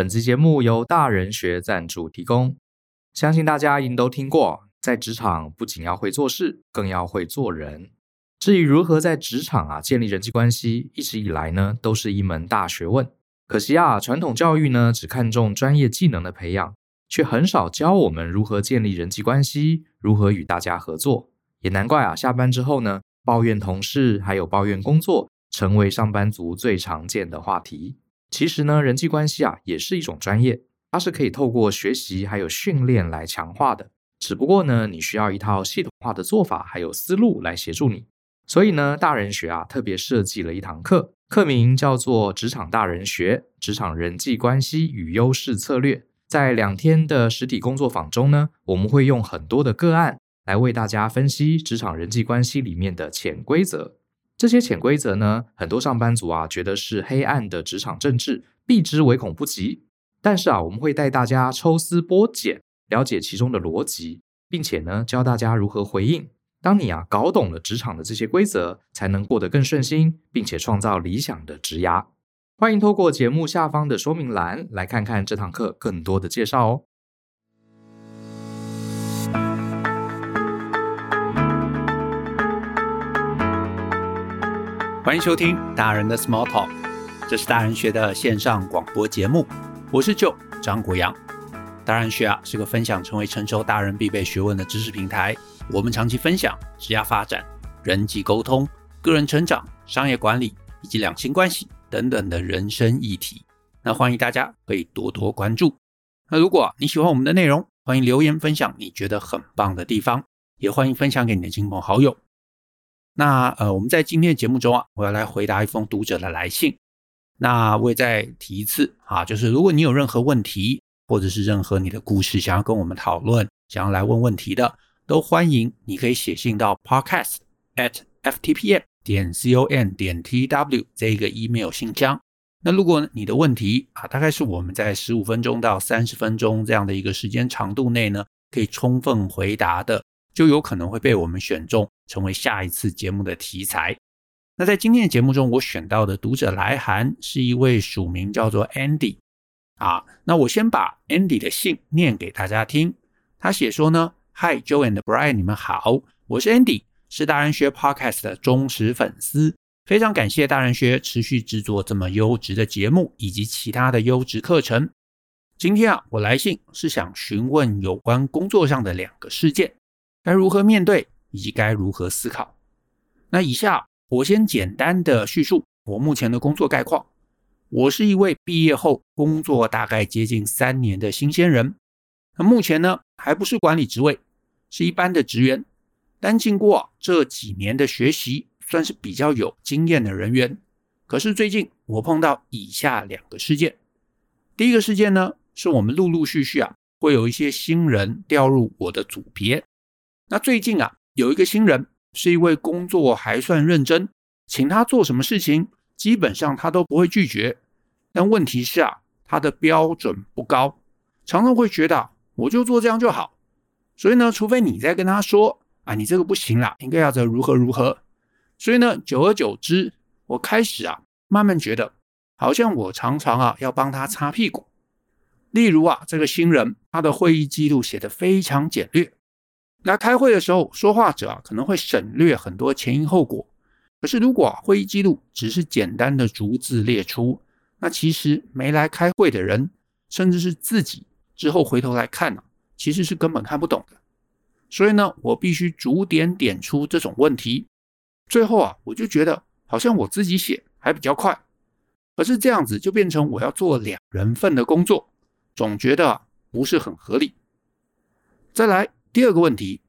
本期节目由大人学赞助提供。相信大家一定都听过，在职场不仅要会做事，更要会做人。至于如何在职场啊建立人际关系，一直以来呢都是一门大学问。可惜啊，传统教育呢只看重专业技能的培养，却很少教我们如何建立人际关系，如何与大家合作。也难怪啊，下班之后呢，抱怨同事还有抱怨工作，成为上班族最常见的话题。其实呢，人际关系啊也是一种专业，它是可以透过学习还有训练来强化的。只不过呢，你需要一套系统化的做法还有思路来协助你。所以呢，大人学啊特别设计了一堂课，课名叫做《职场大人学：职场人际关系与优势策略》。在两天的实体工作坊中呢，我们会用很多的个案来为大家分析职场人际关系里面的潜规则。这些潜规则呢，很多上班族啊觉得是黑暗的职场政治，避之唯恐不及。但是啊，我们会带大家抽丝剥茧，了解其中的逻辑，并且呢，教大家如何回应。当你啊搞懂了职场的这些规则，才能过得更顺心，并且创造理想的职涯。欢迎透过节目下方的说明栏来看看这堂课更多的介绍哦。欢迎收听大人的 Small Talk，这是大人学的线上广播节目。我是 Joe 张国阳。大人学啊是个分享成为成熟大人必备学问的知识平台。我们长期分享职业发展、人际沟通、个人成长、商业管理以及两性关系等等的人生议题。那欢迎大家可以多多关注。那如果你喜欢我们的内容，欢迎留言分享你觉得很棒的地方，也欢迎分享给你的亲朋好友。那呃，我们在今天的节目中啊，我要来回答一封读者的来信。那我也再提一次啊，就是如果你有任何问题，或者是任何你的故事想要跟我们讨论，想要来问问题的，都欢迎。你可以写信到 podcast at ftpm 点 com 点 tw 这个 email 信箱。那如果你的问题啊，大概是我们在十五分钟到三十分钟这样的一个时间长度内呢，可以充分回答的。就有可能会被我们选中，成为下一次节目的题材。那在今天的节目中，我选到的读者来函是一位署名叫做 Andy 啊。那我先把 Andy 的信念给大家听。他写说呢：Hi Joe and Brian，你们好，我是 Andy，是大人学 Podcast 的忠实粉丝，非常感谢大人学持续制作这么优质的节目以及其他的优质课程。今天啊，我来信是想询问有关工作上的两个事件。该如何面对，以及该如何思考？那以下我先简单的叙述我目前的工作概况。我是一位毕业后工作大概接近三年的新鲜人。那目前呢，还不是管理职位，是一般的职员。但经过这几年的学习，算是比较有经验的人员。可是最近我碰到以下两个事件。第一个事件呢，是我们陆陆续续啊，会有一些新人调入我的组别。那最近啊，有一个新人，是一位工作还算认真，请他做什么事情，基本上他都不会拒绝。但问题是啊，他的标准不高，常常会觉得我就做这样就好。所以呢，除非你再跟他说啊，你这个不行啦，应该要怎如何如何。所以呢，久而久之，我开始啊，慢慢觉得好像我常常啊要帮他擦屁股。例如啊，这个新人他的会议记录写得非常简略。那开会的时候，说话者啊可能会省略很多前因后果。可是如果会议记录只是简单的逐字列出，那其实没来开会的人，甚至是自己之后回头来看呢，其实是根本看不懂的。所以呢，我必须逐点点出这种问题。最后啊，我就觉得好像我自己写还比较快，可是这样子就变成我要做两人份的工作，总觉得不是很合理。再来。第二个问题，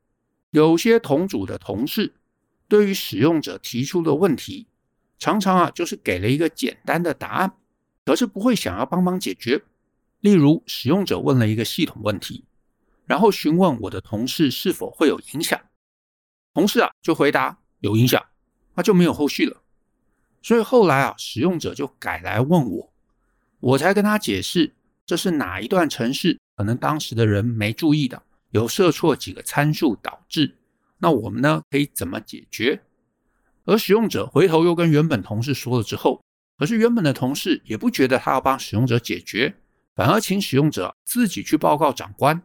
有些同组的同事对于使用者提出的问题，常常啊就是给了一个简单的答案，可是不会想要帮忙解决。例如，使用者问了一个系统问题，然后询问我的同事是否会有影响，同事啊就回答有影响，那就没有后续了。所以后来啊，使用者就改来问我，我才跟他解释这是哪一段程式，可能当时的人没注意的。有设错几个参数导致，那我们呢可以怎么解决？而使用者回头又跟原本同事说了之后，可是原本的同事也不觉得他要帮使用者解决，反而请使用者自己去报告长官，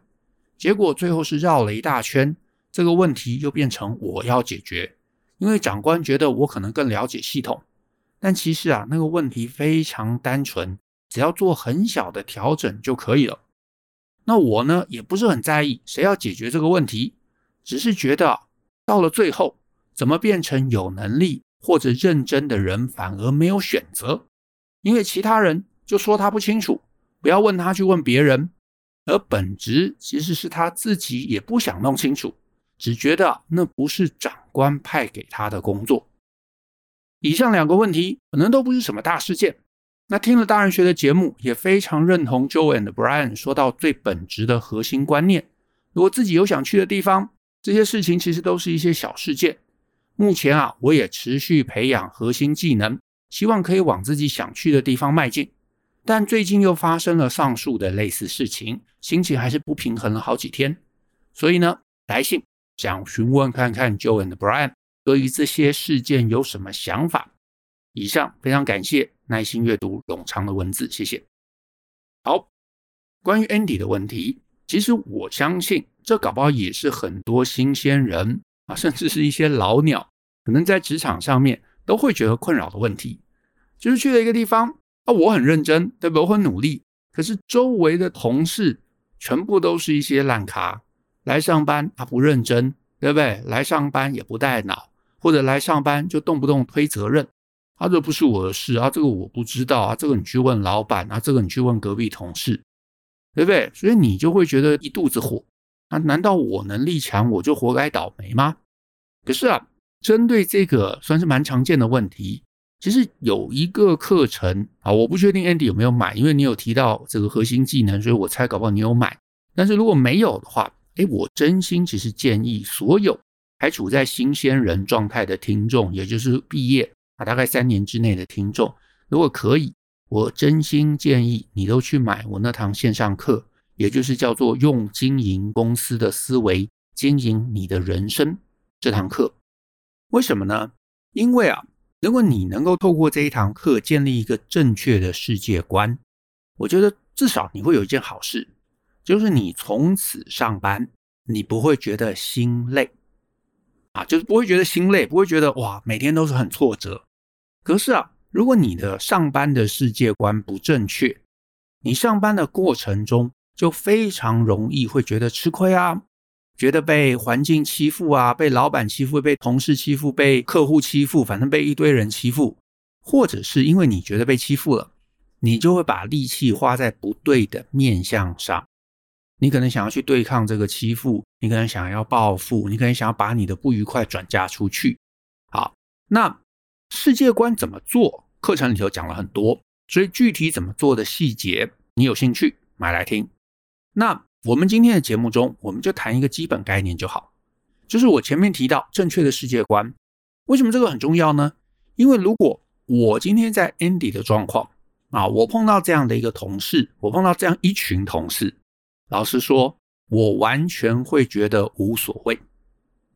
结果最后是绕了一大圈，这个问题又变成我要解决，因为长官觉得我可能更了解系统，但其实啊，那个问题非常单纯，只要做很小的调整就可以了。那我呢，也不是很在意谁要解决这个问题，只是觉得到了最后，怎么变成有能力或者认真的人反而没有选择？因为其他人就说他不清楚。不要问他，去问别人。而本质其实是他自己也不想弄清楚，只觉得那不是长官派给他的工作。以上两个问题可能都不是什么大事件。那听了大人学的节目，也非常认同 Joe and Brian 说到最本质的核心观念。如果自己有想去的地方，这些事情其实都是一些小事件。目前啊，我也持续培养核心技能，希望可以往自己想去的地方迈进。但最近又发生了上述的类似事情，心情还是不平衡了好几天。所以呢，来信想询问看看 Joe and Brian 对于这些事件有什么想法。以上非常感谢耐心阅读冗长的文字，谢谢。好，关于 Andy 的问题，其实我相信这搞不好也是很多新鲜人啊，甚至是一些老鸟，可能在职场上面都会觉得困扰的问题，就是去了一个地方。啊，我很认真，对不对？我很努力，可是周围的同事全部都是一些烂咖，来上班他不认真，对不对？来上班也不带脑，或者来上班就动不动推责任，啊，这不是我的事啊，这个我不知道啊，这个你去问老板啊，这个你去问隔壁同事，对不对？所以你就会觉得一肚子火，啊，难道我能力强我就活该倒霉吗？可是啊，针对这个算是蛮常见的问题。其实有一个课程啊，我不确定 Andy 有没有买，因为你有提到这个核心技能，所以我猜搞不好你有买。但是如果没有的话，诶，我真心只是建议所有还处在新鲜人状态的听众，也就是毕业啊大概三年之内的听众，如果可以，我真心建议你都去买我那堂线上课，也就是叫做用经营公司的思维经营你的人生这堂课。为什么呢？因为啊。如果你能够透过这一堂课建立一个正确的世界观，我觉得至少你会有一件好事，就是你从此上班，你不会觉得心累啊，就是不会觉得心累，不会觉得哇，每天都是很挫折。可是啊，如果你的上班的世界观不正确，你上班的过程中就非常容易会觉得吃亏啊。觉得被环境欺负啊，被老板欺负，被同事欺负，被客户欺负，反正被一堆人欺负，或者是因为你觉得被欺负了，你就会把力气花在不对的面向上。你可能想要去对抗这个欺负，你可能想要报复，你可能想要把你的不愉快转嫁出去。好，那世界观怎么做？课程里头讲了很多，所以具体怎么做的细节，你有兴趣买来听。那。我们今天的节目中，我们就谈一个基本概念就好，就是我前面提到正确的世界观。为什么这个很重要呢？因为如果我今天在 Andy 的状况啊，我碰到这样的一个同事，我碰到这样一群同事，老实说，我完全会觉得无所谓。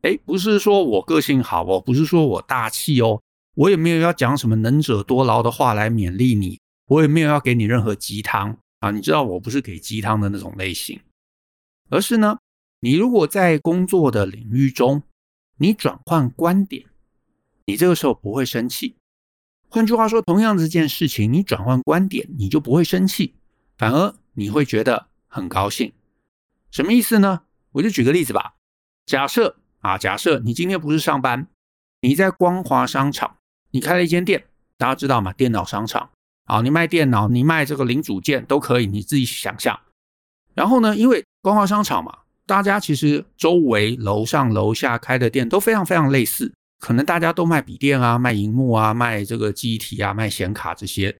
诶，不是说我个性好哦，不是说我大气哦，我也没有要讲什么能者多劳的话来勉励你，我也没有要给你任何鸡汤啊，你知道我不是给鸡汤的那种类型。而是呢，你如果在工作的领域中，你转换观点，你这个时候不会生气。换句话说，同样这件事情，你转换观点，你就不会生气，反而你会觉得很高兴。什么意思呢？我就举个例子吧。假设啊，假设你今天不是上班，你在光华商场，你开了一间店，大家知道吗？电脑商场。好，你卖电脑，你卖这个零组件都可以，你自己想象。然后呢，因为光华商场嘛，大家其实周围楼上楼下开的店都非常非常类似，可能大家都卖笔电啊、卖荧幕啊、卖这个记忆体啊、卖显卡这些。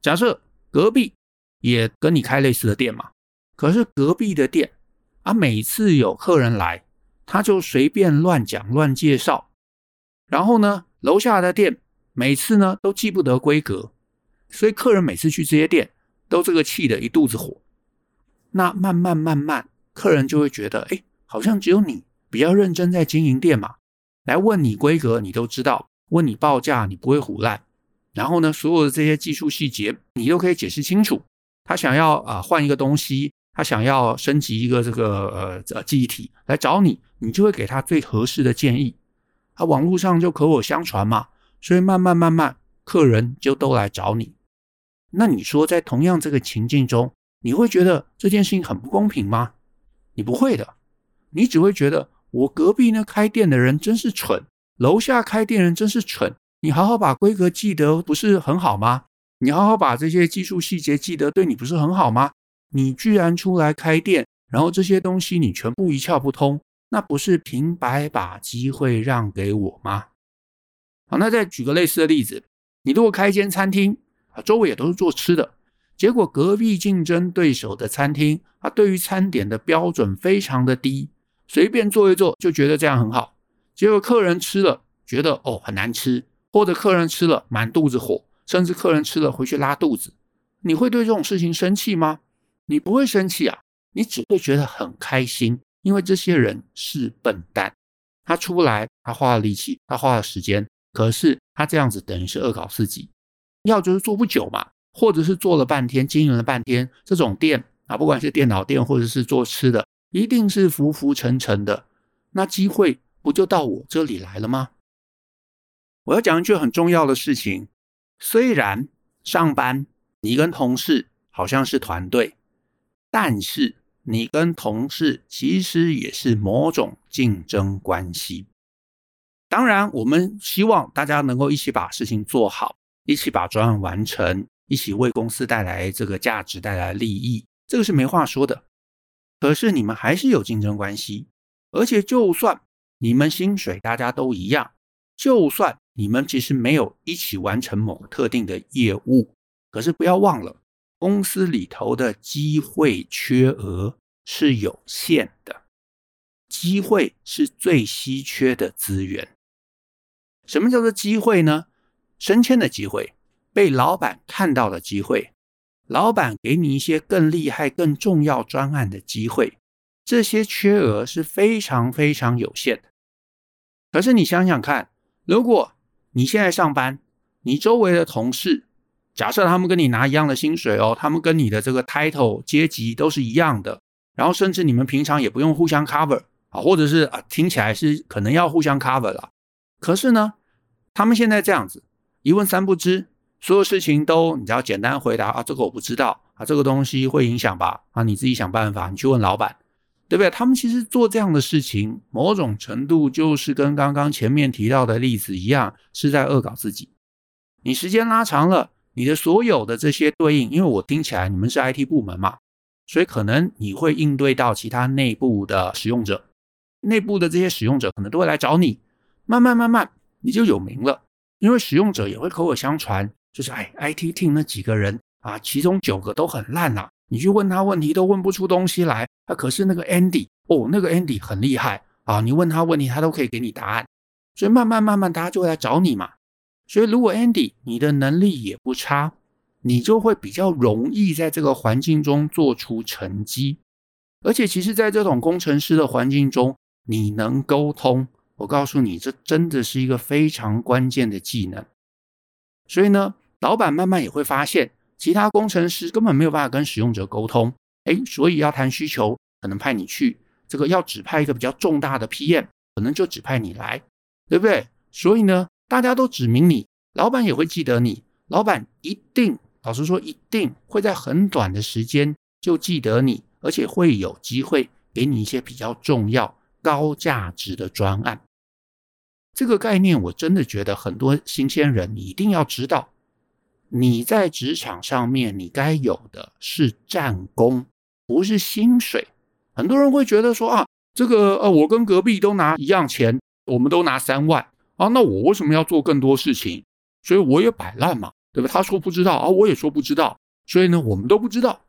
假设隔壁也跟你开类似的店嘛，可是隔壁的店啊，每次有客人来，他就随便乱讲乱介绍，然后呢，楼下的店每次呢都记不得规格，所以客人每次去这些店都这个气得一肚子火。那慢慢慢慢，客人就会觉得，哎，好像只有你比较认真在经营店嘛。来问你规格，你都知道；问你报价，你不会胡乱。然后呢，所有的这些技术细节，你都可以解释清楚。他想要啊、换一个东西，他想要升级一个这个呃呃记忆体来找你，你就会给他最合适的建议。啊，网络上就口口相传嘛，所以慢慢慢慢，客人就都来找你。那你说，在同样这个情境中，你会觉得这件事情很不公平吗？你不会的，你只会觉得我隔壁那开店的人真是蠢，楼下开店人真是蠢。你好好把规格记得不是很好吗？你好好把这些技术细节记得，对你不是很好吗？你居然出来开店，然后这些东西你全部一窍不通。那不是平白把机会让给我吗？好，那再举个类似的例子，你如果开一间餐厅啊，周围也都是做吃的，结果隔壁竞争对手的餐厅啊，对于餐点的标准非常的低，随便做一做就觉得这样很好，结果客人吃了觉得哦很难吃，或者客人吃了满肚子火，甚至客人吃了回去拉肚子，你会对这种事情生气吗？你不会生气啊，你只会觉得很开心。因为这些人是笨蛋，他出来，他花了力气，他花了时间，可是他这样子等于是恶搞自己，要就是做不久嘛，或者是做了半天，经营了半天，这种店啊，不管是电脑店或者是做吃的，一定是浮浮沉沉的，那机会不就到我这里来了吗？我要讲一句很重要的事情，虽然上班你跟同事好像是团队，但是。你跟同事其实也是某种竞争关系。当然，我们希望大家能够一起把事情做好，一起把专案完成，一起为公司带来这个价值、带来利益，这个是没话说的。可是你们还是有竞争关系，而且就算你们薪水大家都一样，就算你们其实没有一起完成某个特定的业务，可是不要忘了。公司里头的机会缺额是有限的，机会是最稀缺的资源。什么叫做机会呢？升迁的机会，被老板看到的机会，老板给你一些更厉害、更重要专案的机会，这些缺额是非常非常有限的。可是你想想看，如果你现在上班，你周围的同事，假设他们跟你拿一样的薪水哦，他们跟你的这个 title 阶级都是一样的，然后甚至你们平常也不用互相 cover 啊，或者是啊听起来是可能要互相 cover 了。可是呢，他们现在这样子一问三不知，所有事情都你只要简单回答啊，这个我不知道啊，这个东西会影响吧？啊，你自己想办法，你去问老板，对不对？他们其实做这样的事情，某种程度就是跟刚刚前面提到的例子一样，是在恶搞自己。你时间拉长了。你的所有的这些对应，因为我听起来你们是 IT 部门嘛，所以可能你会应对到其他内部的使用者，内部的这些使用者可能都会来找你，慢慢慢慢你就有名了，因为使用者也会口口相传，就是哎，IT team 那几个人啊，其中九个都很烂呐、你去问他问题都问不出东西来，啊，可是那个 Andy 哦，那个 Andy 很厉害啊，你问他问题他都可以给你答案，所以慢慢慢慢大家就会来找你嘛。所以，如果 Andy 你的能力也不差，你就会比较容易在这个环境中做出成绩。而且，其实，在这种工程师的环境中，你能沟通，我告诉你，这真的是一个非常关键的技能。所以呢，老板慢慢也会发现，其他工程师根本没有办法跟使用者沟通。哎，所以要谈需求，可能派你去；这个要指派一个比较重大的 PM，可能就指派你来，对不对？所以呢，大家都指明你，老板也会记得你。老板一定，老实说，一定会在很短的时间就记得你，而且会有机会给你一些比较重要、高价值的专案。这个概念，我真的觉得很多新鲜人你一定要知道。你在职场上面，你该有的是战功，不是薪水。很多人会觉得说啊，这个呃，我跟隔壁都拿一样钱，我们都拿三万。啊，那我为什么要做更多事情？所以我也摆烂嘛，对吧？他说不知道啊，我也说不知道，所以呢，我们都不知道。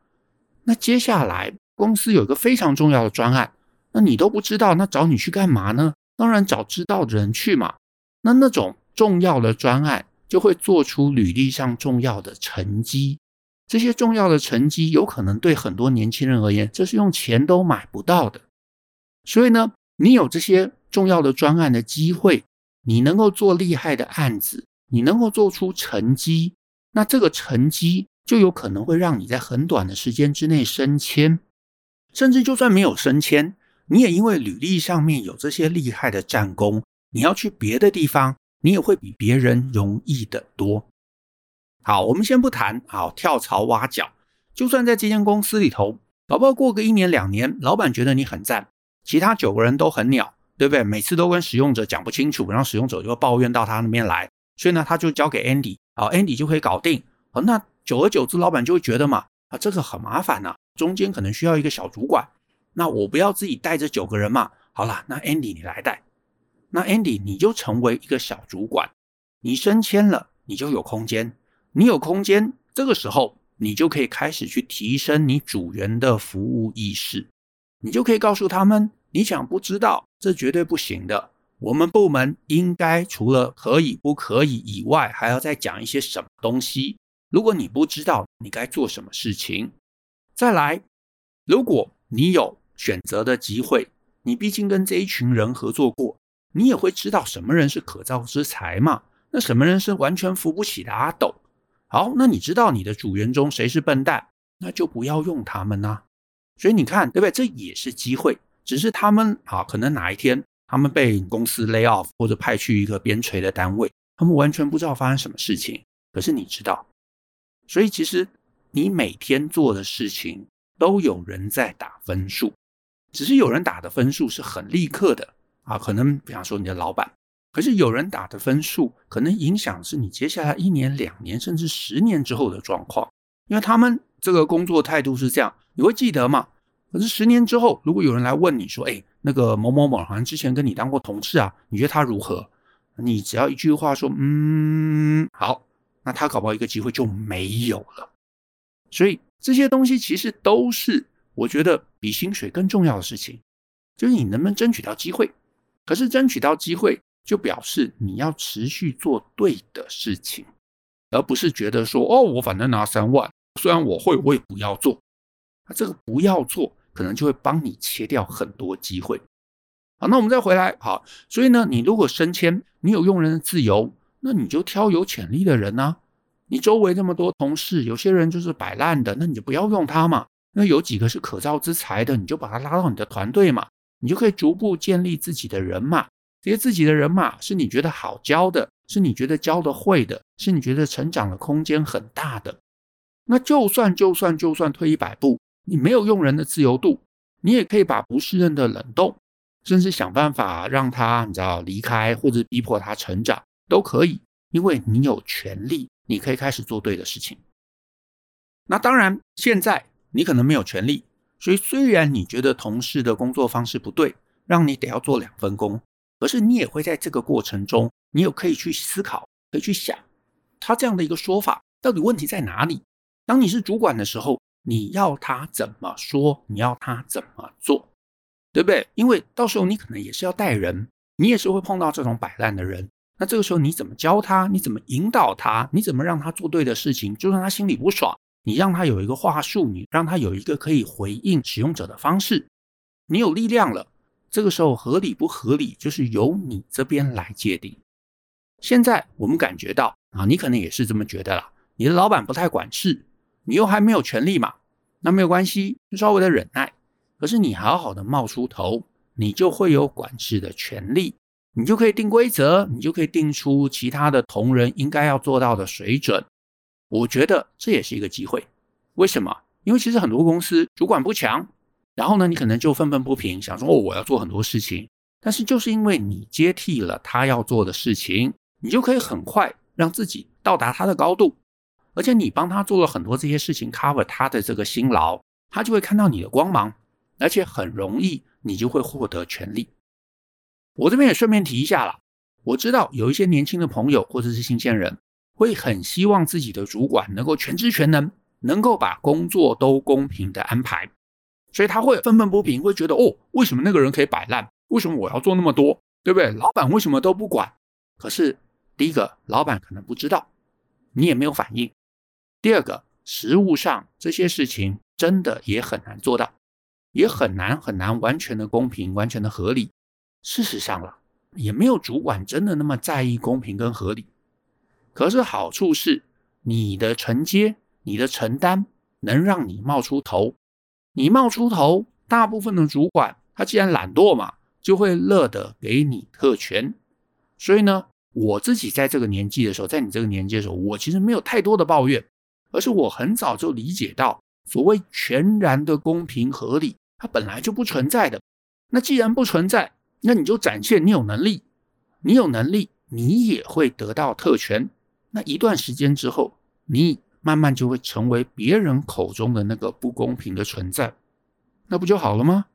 那接下来公司有一个非常重要的专案，那你都不知道，那找你去干嘛呢？当然找知道的人去嘛。那那种重要的专案就会做出履历上重要的成绩，这些重要的成绩有可能对很多年轻人而言，这是用钱都买不到的。所以呢，你有这些重要的专案的机会。你能够做厉害的案子，你能够做出成绩，那这个成绩就有可能会让你在很短的时间之内升迁，甚至就算没有升迁，你也因为履历上面有这些厉害的战功，你要去别的地方，你也会比别人容易得多。好，我们先不谈，好，跳槽挖角，就算在这间公司里头，搞不好过个一年两年，老板觉得你很赞，其他九个人都很鸟，对不对？每次都跟使用者讲不清楚，然后使用者就会抱怨到他那边来，所以呢，他就交给 Andy，好，Andy 就可以搞定。好，那久而久之，老板就会觉得嘛，啊，这个很麻烦呐，中间可能需要一个小主管，那我不要自己带着九个人嘛。好了，那 Andy 你来带，那 Andy 你就成为一个小主管，你升迁了，你就有空间。你有空间，这个时候你就可以开始去提升你组员的服务意识，你就可以告诉他们，你想不知道，这绝对不行的。我们部门应该除了可以不可以以外，还要再讲一些什么东西。如果你不知道，你该做什么事情。再来，如果你有选择的机会，你毕竟跟这一群人合作过，你也会知道什么人是可造之材嘛。那什么人是完全扶不起的阿斗。好，那你知道你的组员中谁是笨蛋，那就不要用他们呐、所以你看，对不对？这也是机会，只是他们啊，可能哪一天他们被公司 lay off 或者派去一个边陲的单位，他们完全不知道发生什么事情。可是你知道，所以其实你每天做的事情都有人在打分数，只是有人打的分数是很立刻的啊，可能比方说你的老板。可是有人打的分数，可能影响是你接下来一年、两年，甚至十年之后的状况，因为他们这个工作态度是这样，你会记得吗？可是十年之后，如果有人来问你说：“哎，那个某某某好像之前跟你当过同事啊，你觉得他如何？”你只要一句话说：“嗯，好。”那他搞不好一个机会就没有了。所以这些东西其实都是我觉得比薪水更重要的事情，就是你能不能争取到机会。可是争取到机会。就表示你要持续做对的事情，而不是觉得说哦，我反正拿三万，虽然我会，我也不要做。那这个不要做，可能就会帮你切掉很多机会。好，那我们再回来。好，所以呢，你如果升迁，你有用人的自由，那你就挑有潜力的人啊。你周围这么多同事，有些人就是摆烂的，那你就不要用他嘛。那有几个是可造之材的，你就把他拉到你的团队嘛，你就可以逐步建立自己的人嘛。这些自己的人马是你觉得好教的，是你觉得教的会的，是你觉得成长的空间很大的。那就算就算就算退一百步，你没有用人的自由度，你也可以把不适任的冷冻，甚至想办法让他你知道离开，或者逼迫他成长都可以，因为你有权利，你可以开始做对的事情。那当然，现在你可能没有权利，所以虽然你觉得同事的工作方式不对，让你得要做两份工。可是你也会在这个过程中，你有可以去思考，可以去想，他这样的一个说法到底问题在哪里？当你是主管的时候，你要他怎么说？你要他怎么做？对不对？因为到时候你可能也是要带人，你也是会碰到这种摆烂的人。那这个时候你怎么教他？你怎么引导他？你怎么让他做对的事情？就算他心里不爽，你让他有一个话术，你让他有一个可以回应使用者的方式，你有力量了。这个时候合理不合理，就是由你这边来界定。现在我们感觉到啊，你可能也是这么觉得了。你的老板不太管事，你又还没有权利嘛，那没有关系，就稍微的忍耐。可是你好好的冒出头，你就会有管事的权利，你就可以定规则，你就可以定出其他的同仁应该要做到的水准。我觉得这也是一个机会。为什么？因为其实很多公司主管不强。然后呢，你可能就愤愤不平，想说哦，我要做很多事情。但是就是因为你接替了他要做的事情，你就可以很快让自己到达他的高度，而且你帮他做了很多这些事情，cover 他的这个辛劳，他就会看到你的光芒，而且很容易你就会获得权力。我这边也顺便提一下啦，我知道有一些年轻的朋友或者是新鲜人，会很希望自己的主管能够全知全能，能够把工作都公平的安排。所以他会愤愤不平，会觉得哦，为什么那个人可以摆烂？为什么我要做那么多？对不对？老板为什么都不管？可是第一个，老板可能不知道，你也没有反应；第二个，实务上这些事情真的也很难做到，也很难很难完全的公平，完全的合理。事实上了，也没有主管真的那么在意公平跟合理。可是好处是，你的承接，你的承担能让你冒出头。你冒出头，大部分的主管他既然懒惰嘛，就会乐得给你特权。所以呢，我自己在这个年纪的时候，在你这个年纪的时候，我其实没有太多的抱怨，而是我很早就理解到，所谓全然的公平合理，它本来就不存在的。那既然不存在，那你就展现你有能力，你有能力，你也会得到特权。那一段时间之后，你慢慢就会成为别人口中的那个不公平的存在，那不就好了吗？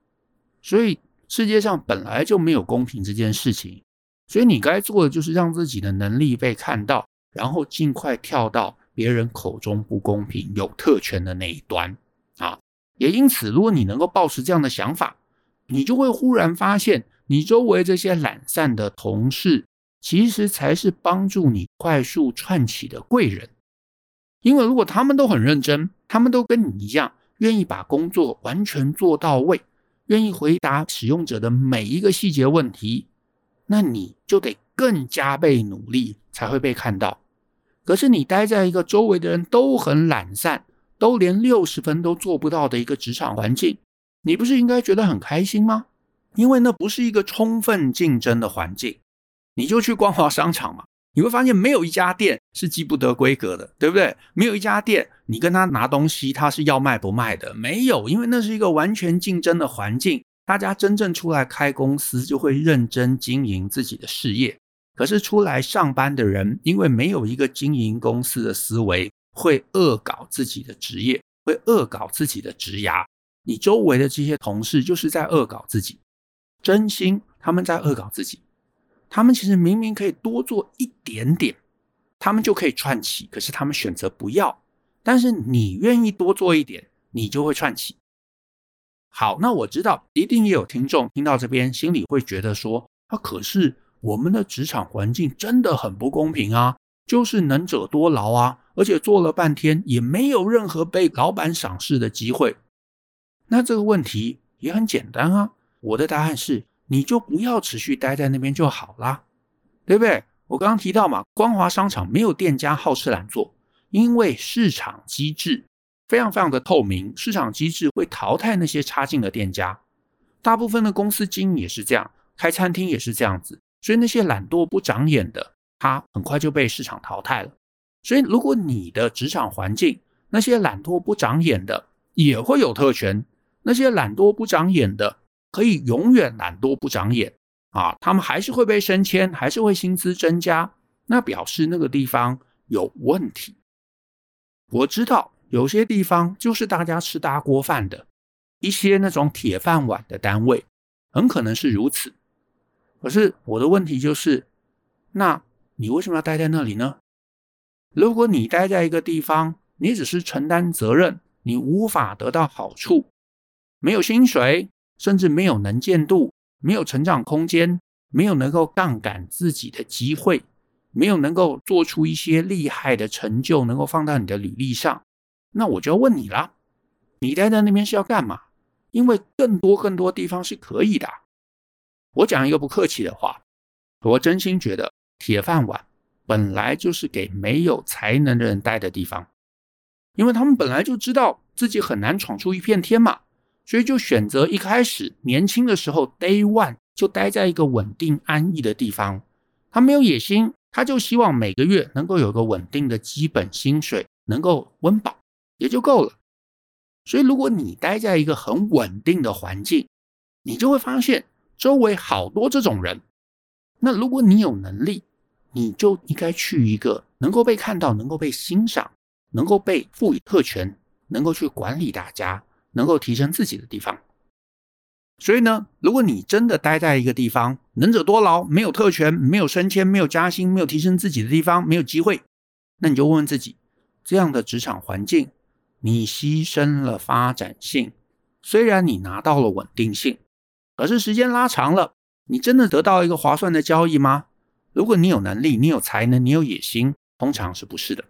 所以世界上本来就没有公平这件事情，所以你该做的就是让自己的能力被看到，然后尽快跳到别人口中不公平、有特权的那一端啊。也因此，如果你能够抱持这样的想法，你就会忽然发现，你周围这些懒散的同事，其实才是帮助你快速窜起的贵人。因为如果他们都很认真，他们都跟你一样，愿意把工作完全做到位，愿意回答使用者的每一个细节问题，那你就得更加倍努力才会被看到。可是你待在一个周围的人都很懒散，都连六十分都做不到的一个职场环境。你不是应该觉得很开心吗？因为那不是一个充分竞争的环境。你就去光华商场嘛，你会发现没有一家店是记不得规格的，对不对？没有一家店你跟他拿东西，他是要卖不卖的，没有，因为那是一个完全竞争的环境。大家真正出来开公司，就会认真经营自己的事业。可是出来上班的人，因为没有一个经营公司的思维，会恶搞自己的职业，会恶搞自己的职涯。你周围的这些同事就是在恶搞自己，真心他们在恶搞自己。他们其实明明可以多做一点点，他们就可以串起，可是他们选择不要。但是你愿意多做一点，你就会串起。好，那我知道一定也有听众听到这边，心里会觉得说：啊，可是我们的职场环境真的很不公平啊，就是能者多劳啊，而且做了半天也没有任何被老板赏识的机会。那这个问题也很简单啊，我的答案是，你就不要持续待在那边就好啦，对不对？我刚刚提到嘛，光华商场没有店家好吃懒做，因为市场机制非常非常的透明，市场机制会淘汰那些差劲的店家。大部分的公司经营也是这样，开餐厅也是这样子，所以那些懒惰不长眼的，他很快就被市场淘汰了。所以，如果你的职场环境那些懒惰不长眼的也会有特权。那些懒惰不长眼的，可以永远懒惰不长眼啊！他们还是会被升迁，还是会薪资增加，那表示那个地方有问题。我知道有些地方就是大家吃大锅饭的，一些那种铁饭碗的单位，很可能是如此。可是我的问题就是，那你为什么要待在那里呢？如果你待在一个地方，你只是承担责任，你无法得到好处。没有薪水，甚至没有能见度，没有成长空间，没有能够杠杆自己的机会，没有能够做出一些厉害的成就，能够放到你的履历上，那我就要问你啦：你待在那边是要干嘛？因为更多更多地方是可以的。我讲一个不客气的话，我真心觉得铁饭碗本来就是给没有才能的人待的地方，因为他们本来就知道自己很难闯出一片天嘛。所以就选择一开始年轻的时候，Day One 就待在一个稳定安逸的地方。他没有野心，他就希望每个月能够有个稳定的基本薪水，能够温饱也就够了。所以如果你待在一个很稳定的环境，你就会发现周围好多这种人。那如果你有能力，你就应该去一个能够被看到、能够被欣赏、能够被赋予特权、能够去管理大家。能够提升自己的地方，所以呢，如果你真的待在一个地方，能者多劳，没有特权，没有升迁，没有加薪，没有提升自己的地方，没有机会，那你就问问自己，这样的职场环境，你牺牲了发展性，虽然你拿到了稳定性，可是时间拉长了，你真的得到一个划算的交易吗？如果你有能力，你有才能，你有野心，通常是不是的，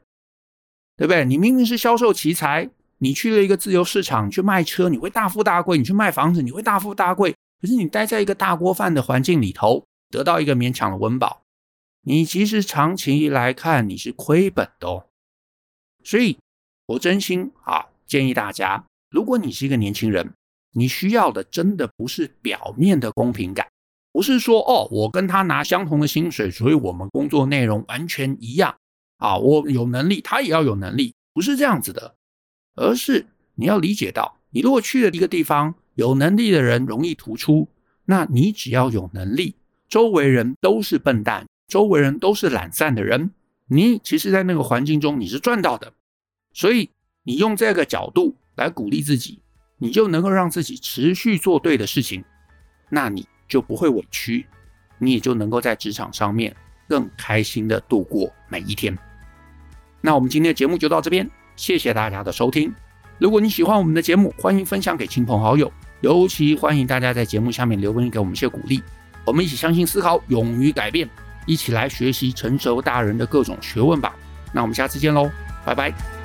对不对？你明明是销售奇才。你去了一个自由市场，去卖车，你会大富大贵；你去卖房子，你会大富大贵。可是你待在一个大锅饭的环境里头，得到一个勉强的温饱，你其实长期来看你是亏本的哦。所以我真心啊建议大家，如果你是一个年轻人，你需要的真的不是表面的公平感，不是说哦，我跟他拿相同的薪水，所以我们工作内容完全一样啊，我有能力，他也要有能力，不是这样子的，而是你要理解到，你如果去了一个地方，有能力的人容易突出，那你只要有能力，周围人都是笨蛋，周围人都是懒散的人，你其实，在那个环境中你是赚到的。所以，你用这个角度来鼓励自己，你就能够让自己持续做对的事情，那你就不会委屈，你也就能够在职场上面更开心的度过每一天。那我们今天的节目就到这边，谢谢大家的收听。如果你喜欢我们的节目，欢迎分享给亲朋好友，尤其欢迎大家在节目下面留言给我们一些鼓励。我们一起相信、思考、勇于改变，一起来学习成熟大人的各种学问吧。那我们下次见喽，拜拜。